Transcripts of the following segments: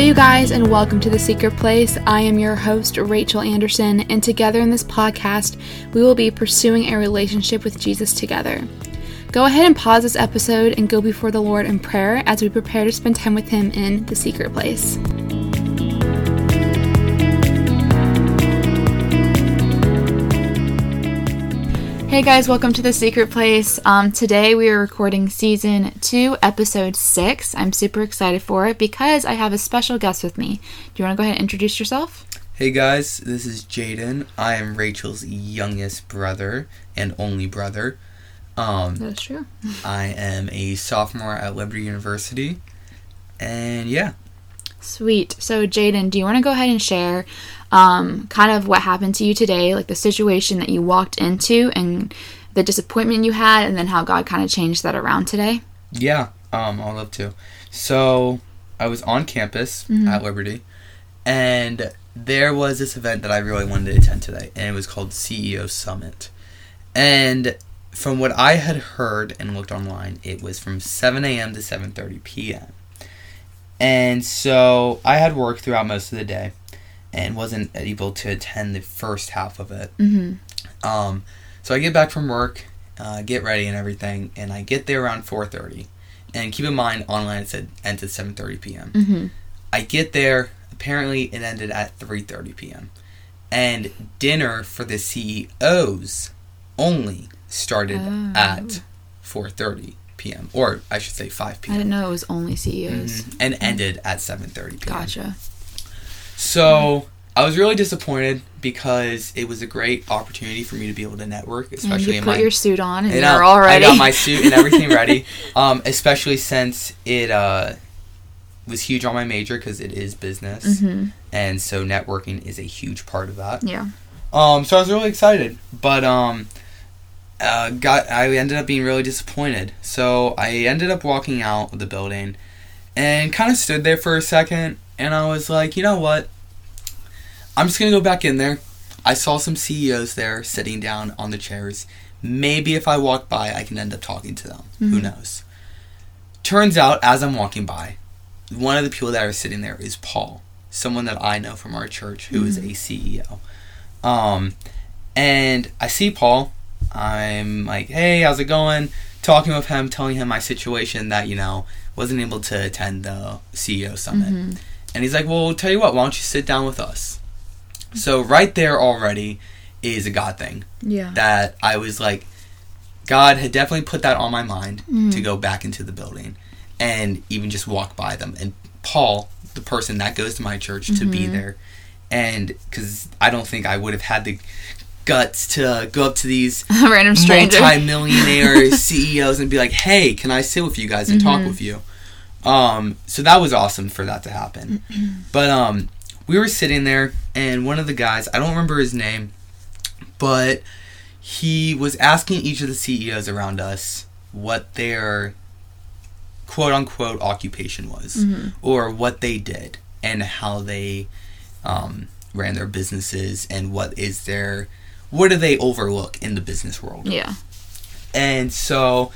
you guys, and welcome to The Secret Place. I am your host, Rachel Anderson, and together in this podcast, we will be pursuing a relationship with Jesus together. Go ahead and pause this episode and go before the Lord in prayer as we prepare to spend time with Him in The Secret Place. Hey guys, welcome to the Secret Place. Um, today we are recording season two, episode six. I'm super excited for it because I have a special guest with me. Do you want to go ahead and introduce yourself? Hey guys, this is Jaden. I am Rachel's youngest brother and only brother. Um, That's true. I am a sophomore at Liberty University, and yeah, Sweet. So, Jaden, do you want to go ahead and share um, kind of what happened to you today, like the situation that you walked into and the disappointment you had, and then how God kind of changed that around today? yeah, um, I'll love to. So I was on campus at Liberty, and there was this event that I really wanted to attend today, and it was called CEO Summit. And from what I had heard and looked online, it was from 7 a.m. to 7:30 p.m. And so I had work throughout most of the day, and wasn't able to attend the first half of it. Mm-hmm. Um, so I get back from work, uh, get ready and everything, and I get there around 4:30. And keep in mind, online it said ends at 7:30 p.m. Mm-hmm. I get there. Apparently, it ended at 3:30 p.m. And dinner for the CEOs only started Oh. at 4:30 p.m. or I should say 5 p.m. I didn't know it was only CEOs. Mhm. and ended at 7:30 p.m. Gotcha. So I was really disappointed because it was a great opportunity for me to be able to network, And especially you in put my your suit on and you you're know, all ready. I got my suit and everything ready. Um, especially since it uh, was huge on my major because it is business, hmm and so networking is a huge part of that. Yeah. Um, so I was really excited, but um, uh, got I ended up being really disappointed. So I ended up walking out of the building, and kind of stood there for a second, and I was like, you know what? I'm just gonna go back in there. I saw some CEOs there sitting down on the chairs. Maybe if I walk by, I can end up talking to them. Who Mhm. knows? Turns out, as I'm walking by, one of the people that are sitting there is Paul, someone that I know from our church who is a CEO. Um, and I see Paul. I'm like, hey, how's it going? Talking with him, telling him my situation that, you know, wasn't able to attend the CEO summit. Mhm. And he's like, well, tell you what, why don't you sit down with us? So, right there already is a God thing Yeah. that I was like, God had definitely put that on my mind Mhm. to go back into the building and even just walk by them. And Paul, the person that goes to my church, to be Mhm. there. And because I don't think I would have had the guts to go up to these random stranger. multi-millionaire CEOs and be like, "Hey, can I sit with you guys and talk Mhm. with you?" Um, so that was awesome for that to happen. but um, we were sitting there, and one of the guys, I don't remember his name, but he was asking each of the CEOs around us what their quote unquote occupation was, Mhm. or what they did, and how they um, ran their businesses, and what is their what do they overlook in the business world. Yeah. And so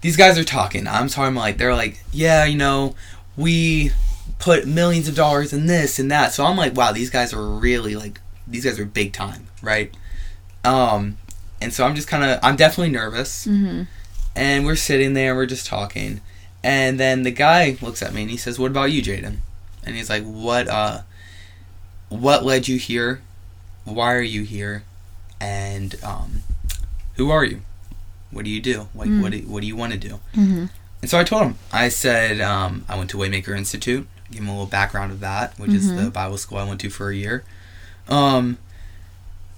these guys are talking. I'm talking like they're like, yeah, you know, we put millions of dollars in this and that. So I'm like, wow, these guys are really like these guys are big time, right? Um and so I'm just kind of I'm definitely nervous. hmm And we're sitting there, we're just talking. And then the guy looks at me and he says, "What about you, Jaden?" And he's like, "What uh what led you here? Why are you here? And um who are you? What do you do? Like Mm. what do, what do you want to do?" hmm And so I told him. I said um, I went to Waymaker Institute. Give him a little background of that, which is Mhm. the Bible school I went to for a year. Um,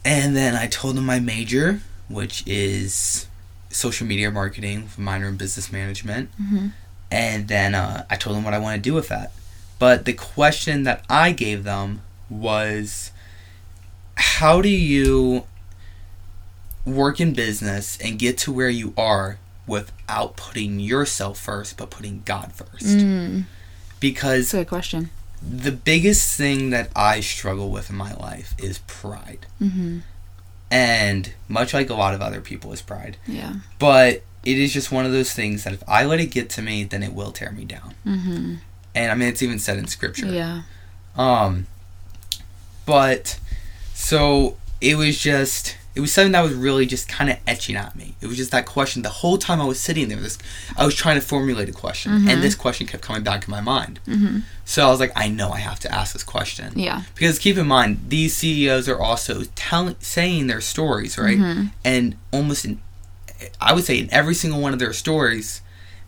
and then I told him my major, which is social media marketing, with a minor in business management. hmm And then uh, I told them what I want to do with that. But the question that I gave them was how do you work in business and get to where you are without putting yourself first, but putting God first? Mm. Because That's a good question. the biggest thing that I struggle with in my life is pride. hmm And much like a lot of other people, is pride. Yeah. But it is just one of those things that if I let it get to me, then it will tear me down. hmm And I mean, it's even said in scripture. Yeah. Um, but so it was just it was something that was really just kind of etching at me. It was just that question the whole time I was sitting there. This I was trying to formulate a question, Mm-hmm. and this question kept coming back in my mind. Mm-hmm. So I was like, I know I have to ask this question. Yeah. Because keep in mind, these CEOs are also telling, saying their stories, right? Mm-hmm. And almost in, I would say in every single one of their stories,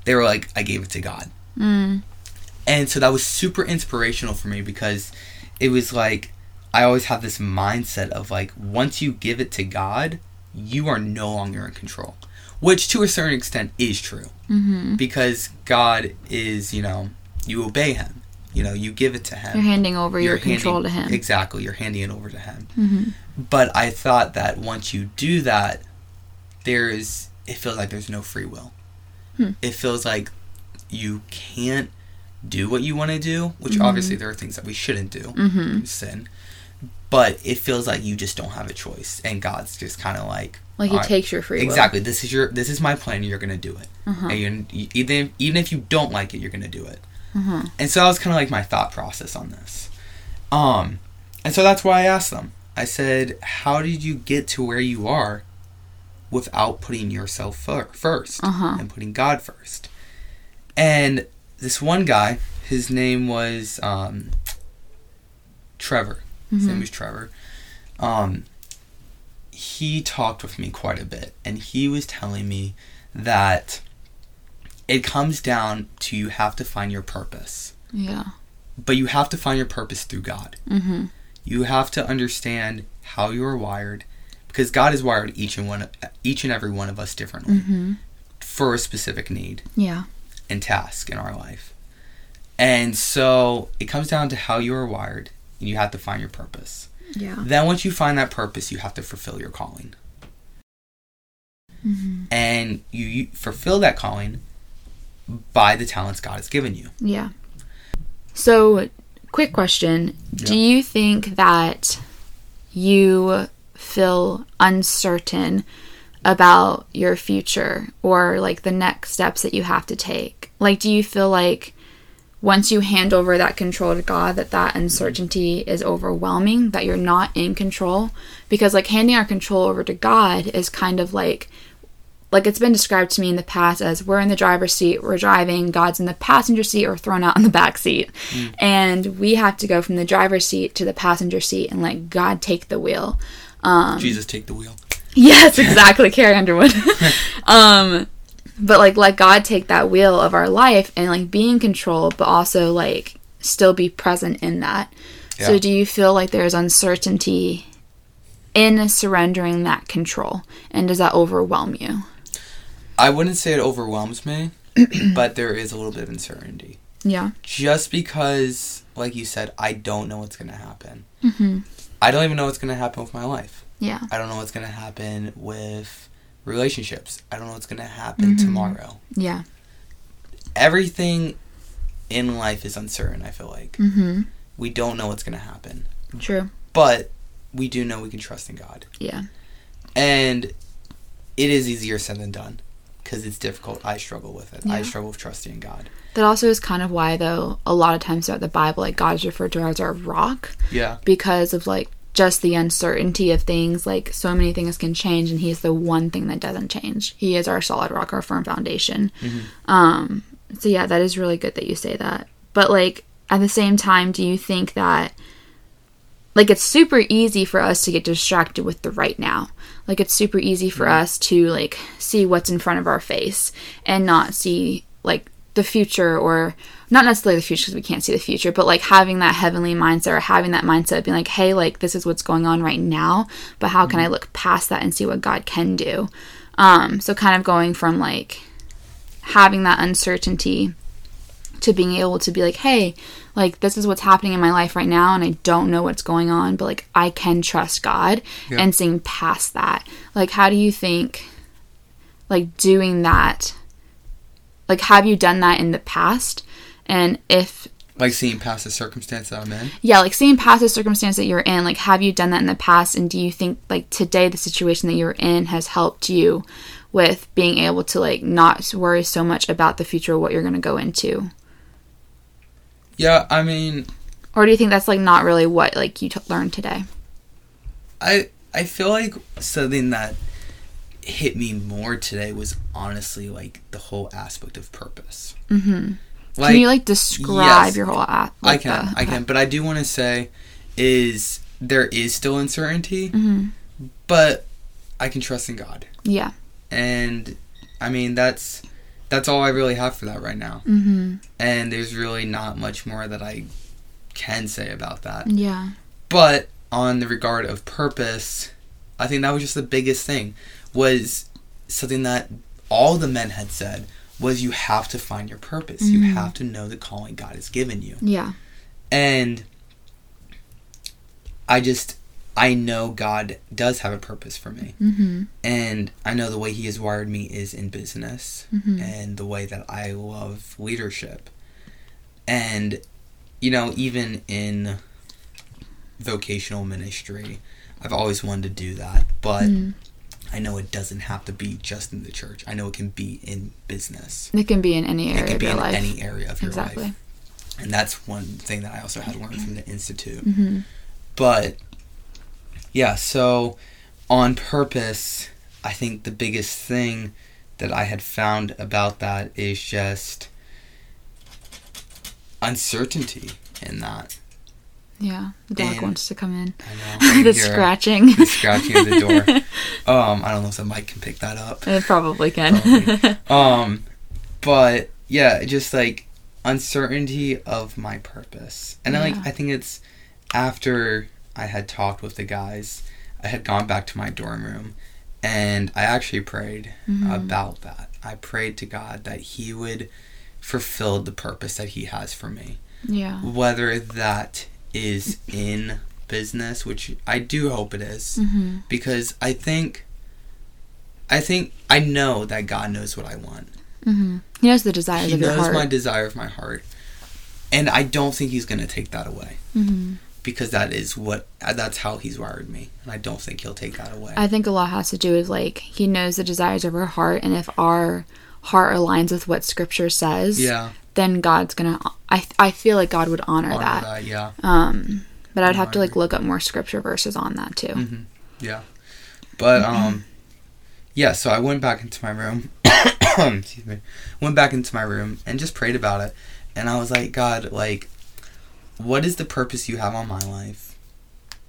they were like, I gave it to God. Mm. And so that was super inspirational for me because it was like I always have this mindset of like once you give it to God, you are no longer in control. Which to a certain extent is true. Mm-hmm. Because God is, you know, you obey him. You know, you give it to him. You're handing over your You're control handing- to him. Exactly, you're handing it over to him. Mm-hmm. But I thought that once you do that, there is it feels like there's no free will. Hmm. It feels like you can't do what you want to do, which Mm-hmm. obviously there are things that we shouldn't do, Mhm. sin. But it feels like you just don't have a choice, and God's just kind of like, Like he "All right, takes your free will. exactly. This is your, this is my plan. You're gonna do it, Uh-huh. and you're, you, even even if you don't like it, you're gonna do it. Uh-huh. And so that was kind of like my thought process on this. Um, and so that's why I asked them. I said, "How did you get to where you are without putting yourself fir- 1st Uh-huh. and putting God first? And this one guy, his name was um, Trevor. His name was Trevor. Um, he talked with me quite a bit, and he was telling me that it comes down to you have to find your purpose, Yeah. but you have to find your purpose through God. Mm-hmm. You have to understand how you are wired, because God has wired each and one, each and every one of us differently Mm-hmm. for a specific need Yeah. and task in our life. And so it comes down to how you are wired, and you have to find your purpose. Yeah. Then once you find that purpose, you have to fulfill your calling. Mm-hmm. And you, you fulfill that calling by the talents God has given you. Yeah. So, quick question. Do you think that you feel uncertain about your future or like the next steps that you have to take? Like, do you feel like once you hand over that control to God, that that uncertainty is overwhelming, that you're not in control? Because, like, handing our control over to God is kind of like like it's been described to me in the past as we're in the driver's seat, we're driving, God's in the passenger seat or thrown out in the back seat. And we have to go from the driver's seat to the passenger seat and let God take the wheel. Um, Jesus, take the wheel. Yes, exactly, Carrie Underwood. um, but like let God take that wheel of our life and like be in control, but also like still be present in that. So do you feel like there's uncertainty in surrendering that control? And does that overwhelm you? I wouldn't say it overwhelms me, but there is a little bit of uncertainty. Yeah. Just because, like you said, I don't know what's going to happen. Mm-hmm. I don't even know what's going to happen with my life. Yeah. I don't know what's going to happen with relationships. I don't know what's going to happen tomorrow. Yeah. Everything in life is uncertain, I feel like. Mm-hmm. We don't know what's going to happen. True. But we do know we can trust in God. Yeah. And it is easier said than done because it's difficult. I struggle with it. I struggle with trusting in God. That also is kind of why, though, a lot of times throughout the Bible, like God is referred to as our rock Yeah. because of like just the uncertainty of things. Like so many things can change, and He's the one thing that doesn't change. He is our solid rock, our firm foundation. Um. So yeah, that is really good that you say that. But like at the same time, do you think that like it's super easy for us to get distracted with the right now? Like it's super easy for us to like see what's in front of our face and not see like the future or not necessarily the future because we can't see the future, but like having that heavenly mindset or having that mindset of being like, hey, like this is what's going on right now, but how can I look past that and see what God can do? Um, so kind of going from like having that uncertainty to being able to be like, hey, like this is what's happening in my life right now and I don't know what's going on, but like I can trust God Yeah. and seeing past that. Like how do you think like doing that like have you done that in the past? And if Like seeing past the circumstance that I'm in. yeah, like seeing past the circumstance that you're in, like have you done that in the past and do you think like today the situation that you're in has helped you with being able to like not worry so much about the future of what you're going to go into? Yeah, I mean, Or do you think that's like not really what like you t- learned today? I I feel like something that hit me more today was honestly like the whole aspect of purpose. Mm-hmm. Like can you like describe yes. your whole app? I can, I can, but I do want to say is there is still uncertainty, hmm but I can trust in God, Yeah. and I mean that's that's all I really have for that right now. Mm-hmm. And there's really not much more that I can say about that. Yeah. But on the regard of purpose, I think that was just the biggest thing was something that all the men had said was you have to find your purpose. You Mhm. have to know the calling God has given you. Yeah. And I just I know God does have a purpose for me. Mm-hmm. And I know the way he has wired me is in business Mm-hmm. and the way that I love leadership. And, you know, even in vocational ministry, I've always wanted to do that. But Mhm. I know it doesn't have to be just in the church. I know it can be in business. It can be in any area. It can of be your in life. any area of your exactly. life. And that's one thing that I also had learned from the Institute. Mm-hmm. But yeah, so on purpose, I think the biggest thing that I had found about that is just uncertainty in that. Yeah. The dog And- wants to come in. I know. The scratching. The scratching at the door. Um, I don't know if the mic can pick that up. it probably can. Probably. Um, but yeah, just like uncertainty of my purpose, and Yeah. like I think it's after I had talked with the guys, I had gone back to my dorm room, and I actually prayed Mhm. about that. I prayed to God that He would fulfill the purpose that He has for me, yeah. whether that is in business, which I do hope it is Mm-hmm. because I think I think I know that God knows what I want. Mm-hmm. He knows the desires He of your knows heart. my desire of my heart. And I don't think he's going to take that away mm-hmm. because that is what that's how he's wired me and I don't think he'll take that away. I think a lot has to do with like he knows the desires of our heart, and if our heart aligns with what Scripture says, yeah. then God's gonna. I I feel like God would honor, honor that. that, yeah. Um, but I'd have to like look up more Scripture verses on that too. Mhm. Yeah. But um yeah, so I went back into my room. excuse me. Went back into my room and just prayed about it. And I was like, God, like what is the purpose you have on my life?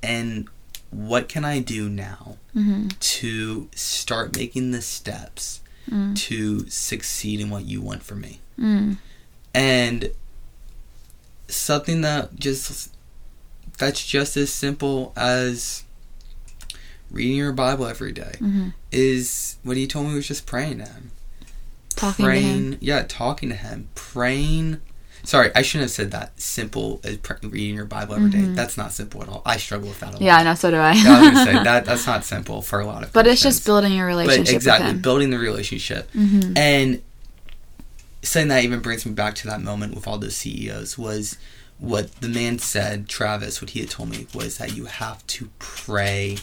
And what can I do now Mm-hmm. to start making the steps Mm. to succeed in what you want for me? Mm. And something that just that's just as simple as reading your Bible every day Mm-hmm. is what he told me was just praying to him. Talking praying, to him. yeah, talking to him, praying. Sorry, I shouldn't have said that. Simple as reading your Bible every day. Mhm. That's not simple at all. I struggle with that a lot. Yeah, I know. So do I. Yeah, I was say that that's not simple for a lot of. but it's just building your But relationship exactly with him. building the relationship mm-hmm. and saying that even brings me back to that moment with all those CEOs was what the man said, Travis, what he had told me was that you have to pray.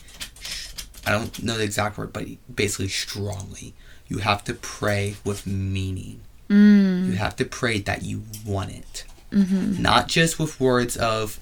I don't know the exact word, but basically strongly. You have to pray with meaning. You Mm. have to pray that you want it. Mm-hmm. Not just with words of,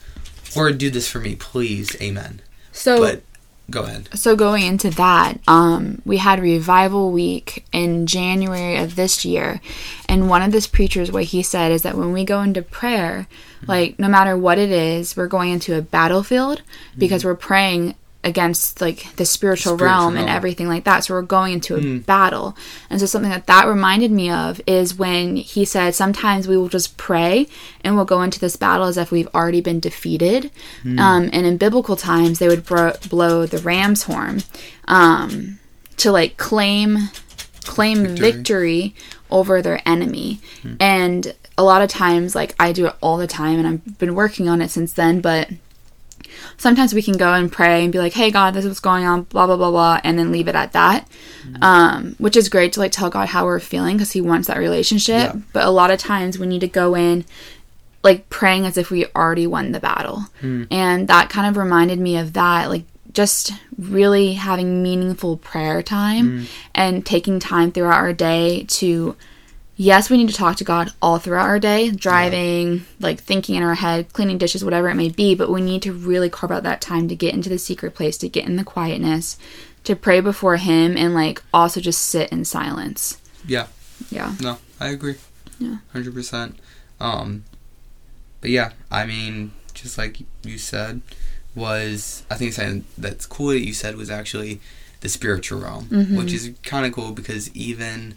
Lord, do this for me, please, amen. So But go ahead. so going into that um, we had revival week in january of this year. And one of this preachers what he said is that when we go into prayer like no matter what it is we're going into a battlefield because we're praying against like the spiritual, Spiritual realm and everything like that so we're going into a Mm. battle and so something that that reminded me of is when he said sometimes we will just pray and we'll go into this battle as if we've already been defeated Hmm. um, and in biblical times they would bro- blow the ram's horn um, to like claim claim Victory. victory. over their enemy and a lot of times like i do it all the time and i've been working on it since then but sometimes we can go and pray and be like hey god this is what's going on blah blah blah blah and then leave it at that. Mm-hmm. Um, which is great to like tell god how we're feeling because he wants that relationship. Yeah. but a lot of times we need to go in like praying as if we already won the battle. Hmm. And that kind of reminded me of that like just really having meaningful prayer time hmm. and taking time throughout our day to yes, we need to talk to God all throughout our day, driving, like thinking in our head, cleaning dishes, whatever it may be, but we need to really carve out that time to get into the secret place, to get in the quietness, to pray before Him, and like also just sit in silence. Yeah. Yeah. No, I agree. Yeah. Hundred percent. Um, but yeah, I mean, just like you said, was I think something that's cool that you said was actually the spiritual realm, Mhm. which is kind of cool because even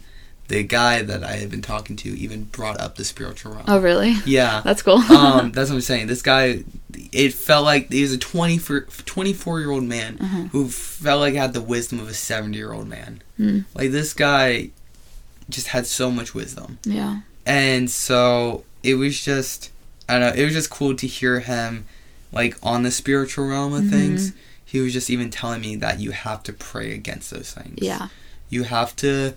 the guy that I had been talking to even brought up the spiritual realm. Oh, really? Yeah. That's cool. um, that's what I'm saying. This guy, it felt like he was a 24 year old man Mhm. who felt like had the wisdom of a 70 year old man. Mm. Like this guy just had so much wisdom. yeah. And so it was just, I don't know, it was just cool to hear him like on the spiritual realm of Mhm. things. He was just even telling me that you have to pray against those things. Yeah. You have to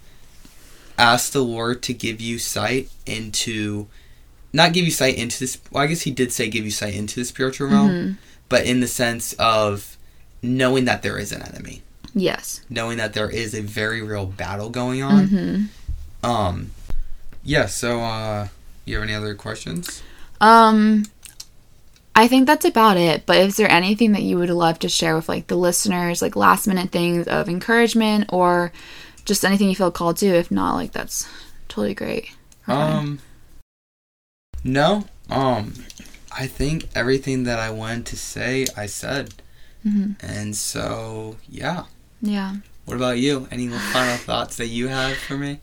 ask the Lord to give you sight into, not give you sight into this. Well, I guess He did say give you sight into the spiritual realm, Mhm. but in the sense of knowing that there is an enemy, Yes. knowing that there is a very real battle going on. hmm Um, yeah. So, uh, you have any other questions? Um, I think that's about it. But is there anything that you would love to share with like the listeners, like last minute things of encouragement or just anything you feel called to? If not, like that's totally great. Um, no. Um, I think everything that I wanted to say, I said, Mhm. and so yeah. yeah. What about you? Any final thoughts that you have for me,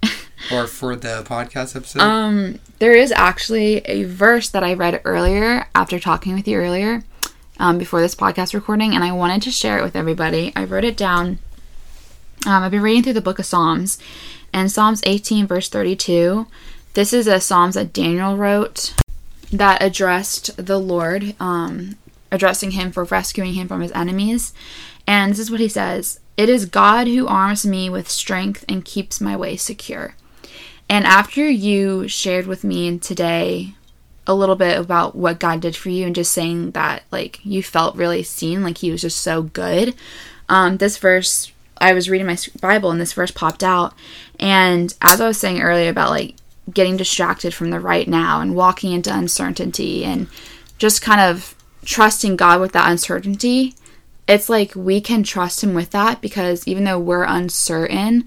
or for the podcast episode? Um, there is actually a verse that I read earlier after talking with you earlier, um, before this podcast recording, and I wanted to share it with everybody. I wrote it down. Um, I've been reading through the book of Psalms, and Psalms 18, verse 32. This is a Psalms that Daniel wrote that addressed the Lord, um, addressing him for rescuing him from his enemies. And this is what he says It is God who arms me with strength and keeps my way secure. And after you shared with me today a little bit about what God did for you and just saying that like you felt really seen, like he was just so good. Um, this verse I was reading my Bible and this verse popped out. And as I was saying earlier about like getting distracted from the right now and walking into uncertainty and just kind of trusting God with that uncertainty, it's like we can trust Him with that because even though we're uncertain,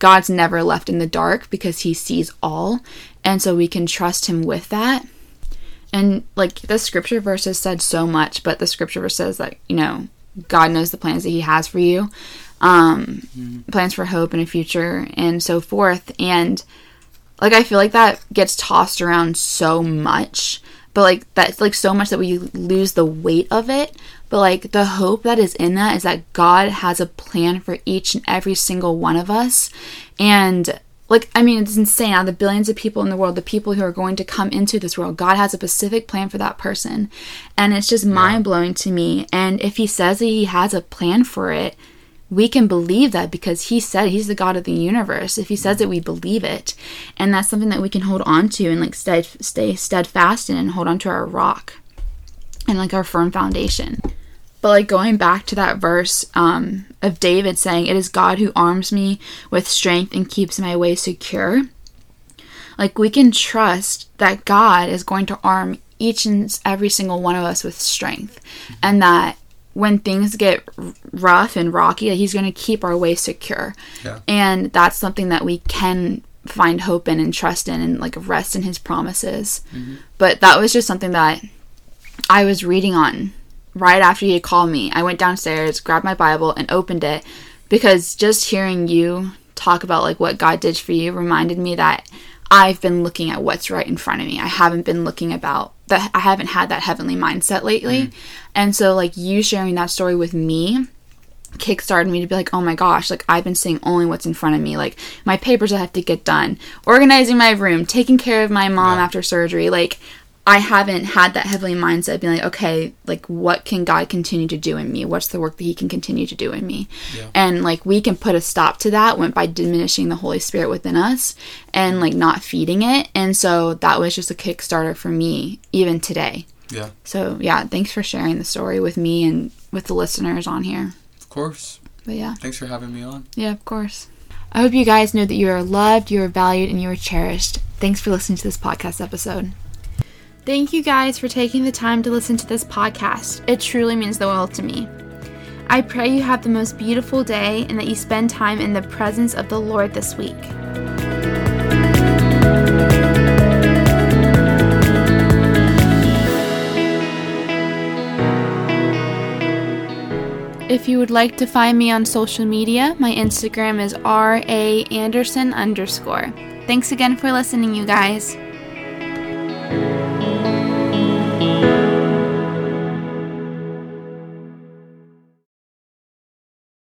God's never left in the dark because He sees all. And so we can trust Him with that. And like the scripture verse has said so much, but the scripture verse says that, you know, God knows the plans that He has for you, um, plans for hope and a future, and so forth. And like, I feel like that gets tossed around so much, but like, that's like so much that we lose the weight of it. But like, the hope that is in that is that God has a plan for each and every single one of us. And like i mean it's insane out of the billions of people in the world the people who are going to come into this world god has a specific plan for that person and it's just mind-blowing to me and if he says that he has a plan for it we can believe that because he said he's the god of the universe if he says it we believe it and that's something that we can hold on to and like stay, stay steadfast in and hold on to our rock and like our firm foundation but like going back to that verse um, of David saying, "It is God who arms me with strength and keeps my way secure." Like we can trust that God is going to arm each and every single one of us with strength, and that when things get rough and rocky, that He's going to keep our way secure. Yeah. And that's something that we can find hope in and trust in, and like rest in His promises. Mm-hmm. But that was just something that I was reading on right after he had called me. I went downstairs, grabbed my Bible, and opened it because just hearing you talk about like what God did for you reminded me that I've been looking at what's right in front of me. I haven't been looking about that. I haven't had that heavenly mindset lately, mm-hmm. and so like you sharing that story with me kickstarted me to be like, oh my gosh, like I've been seeing only what's in front of me, like my papers I have to get done, organizing my room, taking care of my mom Yeah. after surgery. Like I haven't had that heavenly mindset of being like, okay, like what can God continue to do in me? What's the work that He can continue to do in me? Yeah. And like we can put a stop to that when by diminishing the Holy Spirit within us and like not feeding it. And so that was just a kickstarter for me even today. Yeah, So yeah, thanks for sharing the story with me and with the listeners on here. of course. But yeah. Thanks for having me on. Yeah, of course. I hope you guys know that you are loved, you are valued, and you are cherished. Thanks for listening to this podcast episode. Thank you guys for taking the time to listen to this podcast. It truly means the world to me. I pray you have the most beautiful day and that you spend time in the presence of the Lord this week. If you would like to find me on social media, my Instagram is R A Anderson underscore. Thanks again for listening, you guys.